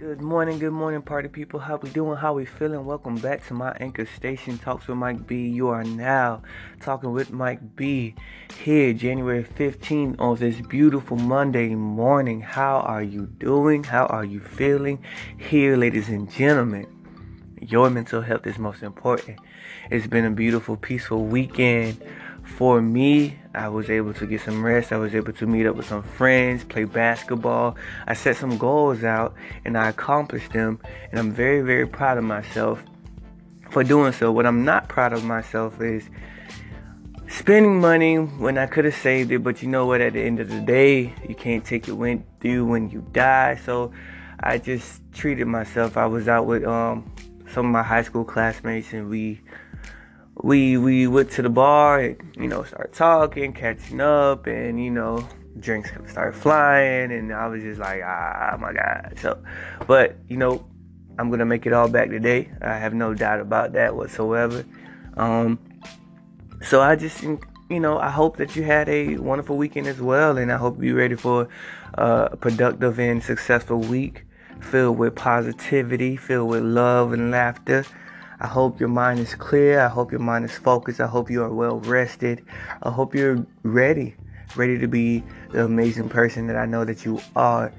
Good morning, good morning, party people. How we doing? How we feeling? Welcome back to my anchor station, Talks with Mike B. You are now talking with Mike B. Here, January 15th, on this beautiful Monday morning. How are you doing? How are you feeling? Here, ladies and gentlemen, your mental health is most important. It's been a beautiful, peaceful weekend for me, I was able to get some rest. I was able to meet up with some friends, play basketball. I set some goals out and I accomplished them. And I'm very, very proud of myself for doing so. What I'm not proud of myself is spending money when I could have saved it. But you know what? At the end of the day, you can't take it with you when you die. So I just treated myself. I was out with um, some of my high school classmates and we we we went to the bar and you know started talking, catching up, and you know drinks started flying, and I was just like, ah, my god. So, but you know, I'm gonna make it all back today. I have no doubt about that whatsoever. Um, so I just you know I hope that you had a wonderful weekend as well, and I hope you're ready for a productive and successful week filled with positivity, filled with love and laughter. I hope your mind is clear. I hope your mind is focused. I hope you are well rested. I hope you're ready, ready to be the amazing person that I know that you are.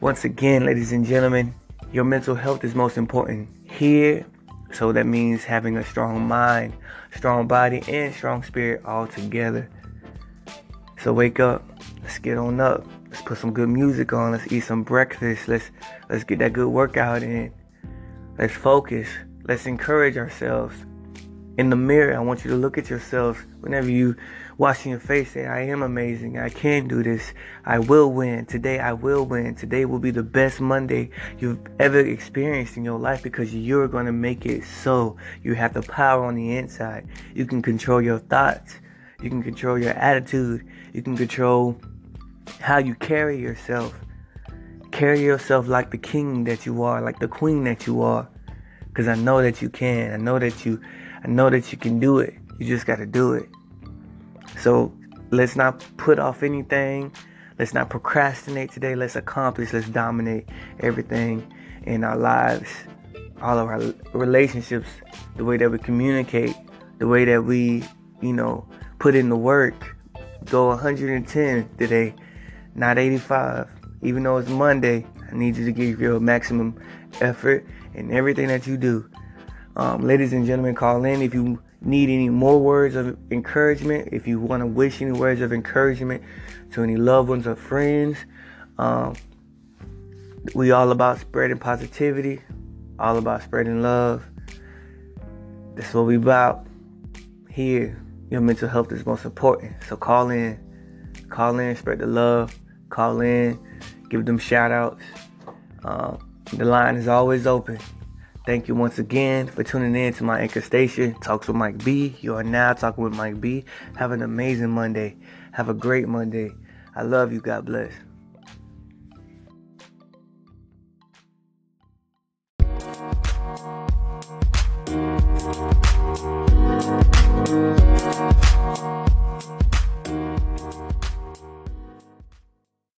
Once again, ladies and gentlemen, your mental health is most important here. So that means having a strong mind, strong body, and strong spirit all together. So wake up. Let's get on up. Let's put some good music on. Let's eat some breakfast. Let's let's get that good workout in. Let's focus. Let's encourage ourselves. In the mirror, I want you to look at yourself whenever you washing your face. Say, I am amazing. I can do this. I will win. Today, I will win. Today will be the best Monday you've ever experienced in your life because you're going to make it so. You have the power on the inside. You can control your thoughts. You can control your attitude. You can control how you carry yourself. Carry yourself like the king that you are, like the queen that you are. Cause I know that you can. I know that you I know that you can do it. You just gotta do it. So let's not put off anything. Let's not procrastinate today. Let's accomplish. Let's dominate everything in our lives, all of our relationships, the way that we communicate, the way that we, you know, put in the work. Go 110 today, not 85. Even though it's Monday, I need you to give your maximum effort in everything that you do. Um, ladies and gentlemen, call in if you need any more words of encouragement, if you want to wish any words of encouragement to any loved ones or friends. Um, we all about spreading positivity, all about spreading love. That's what we about here. Your mental health is most important. So call in, call in, spread the love, call in, give them shout outs. Um, the line is always open. Thank you once again for tuning in to my anchor station, Talks with Mike B. You are now talking with Mike B. Have an amazing Monday. Have a great Monday. I love you. God bless.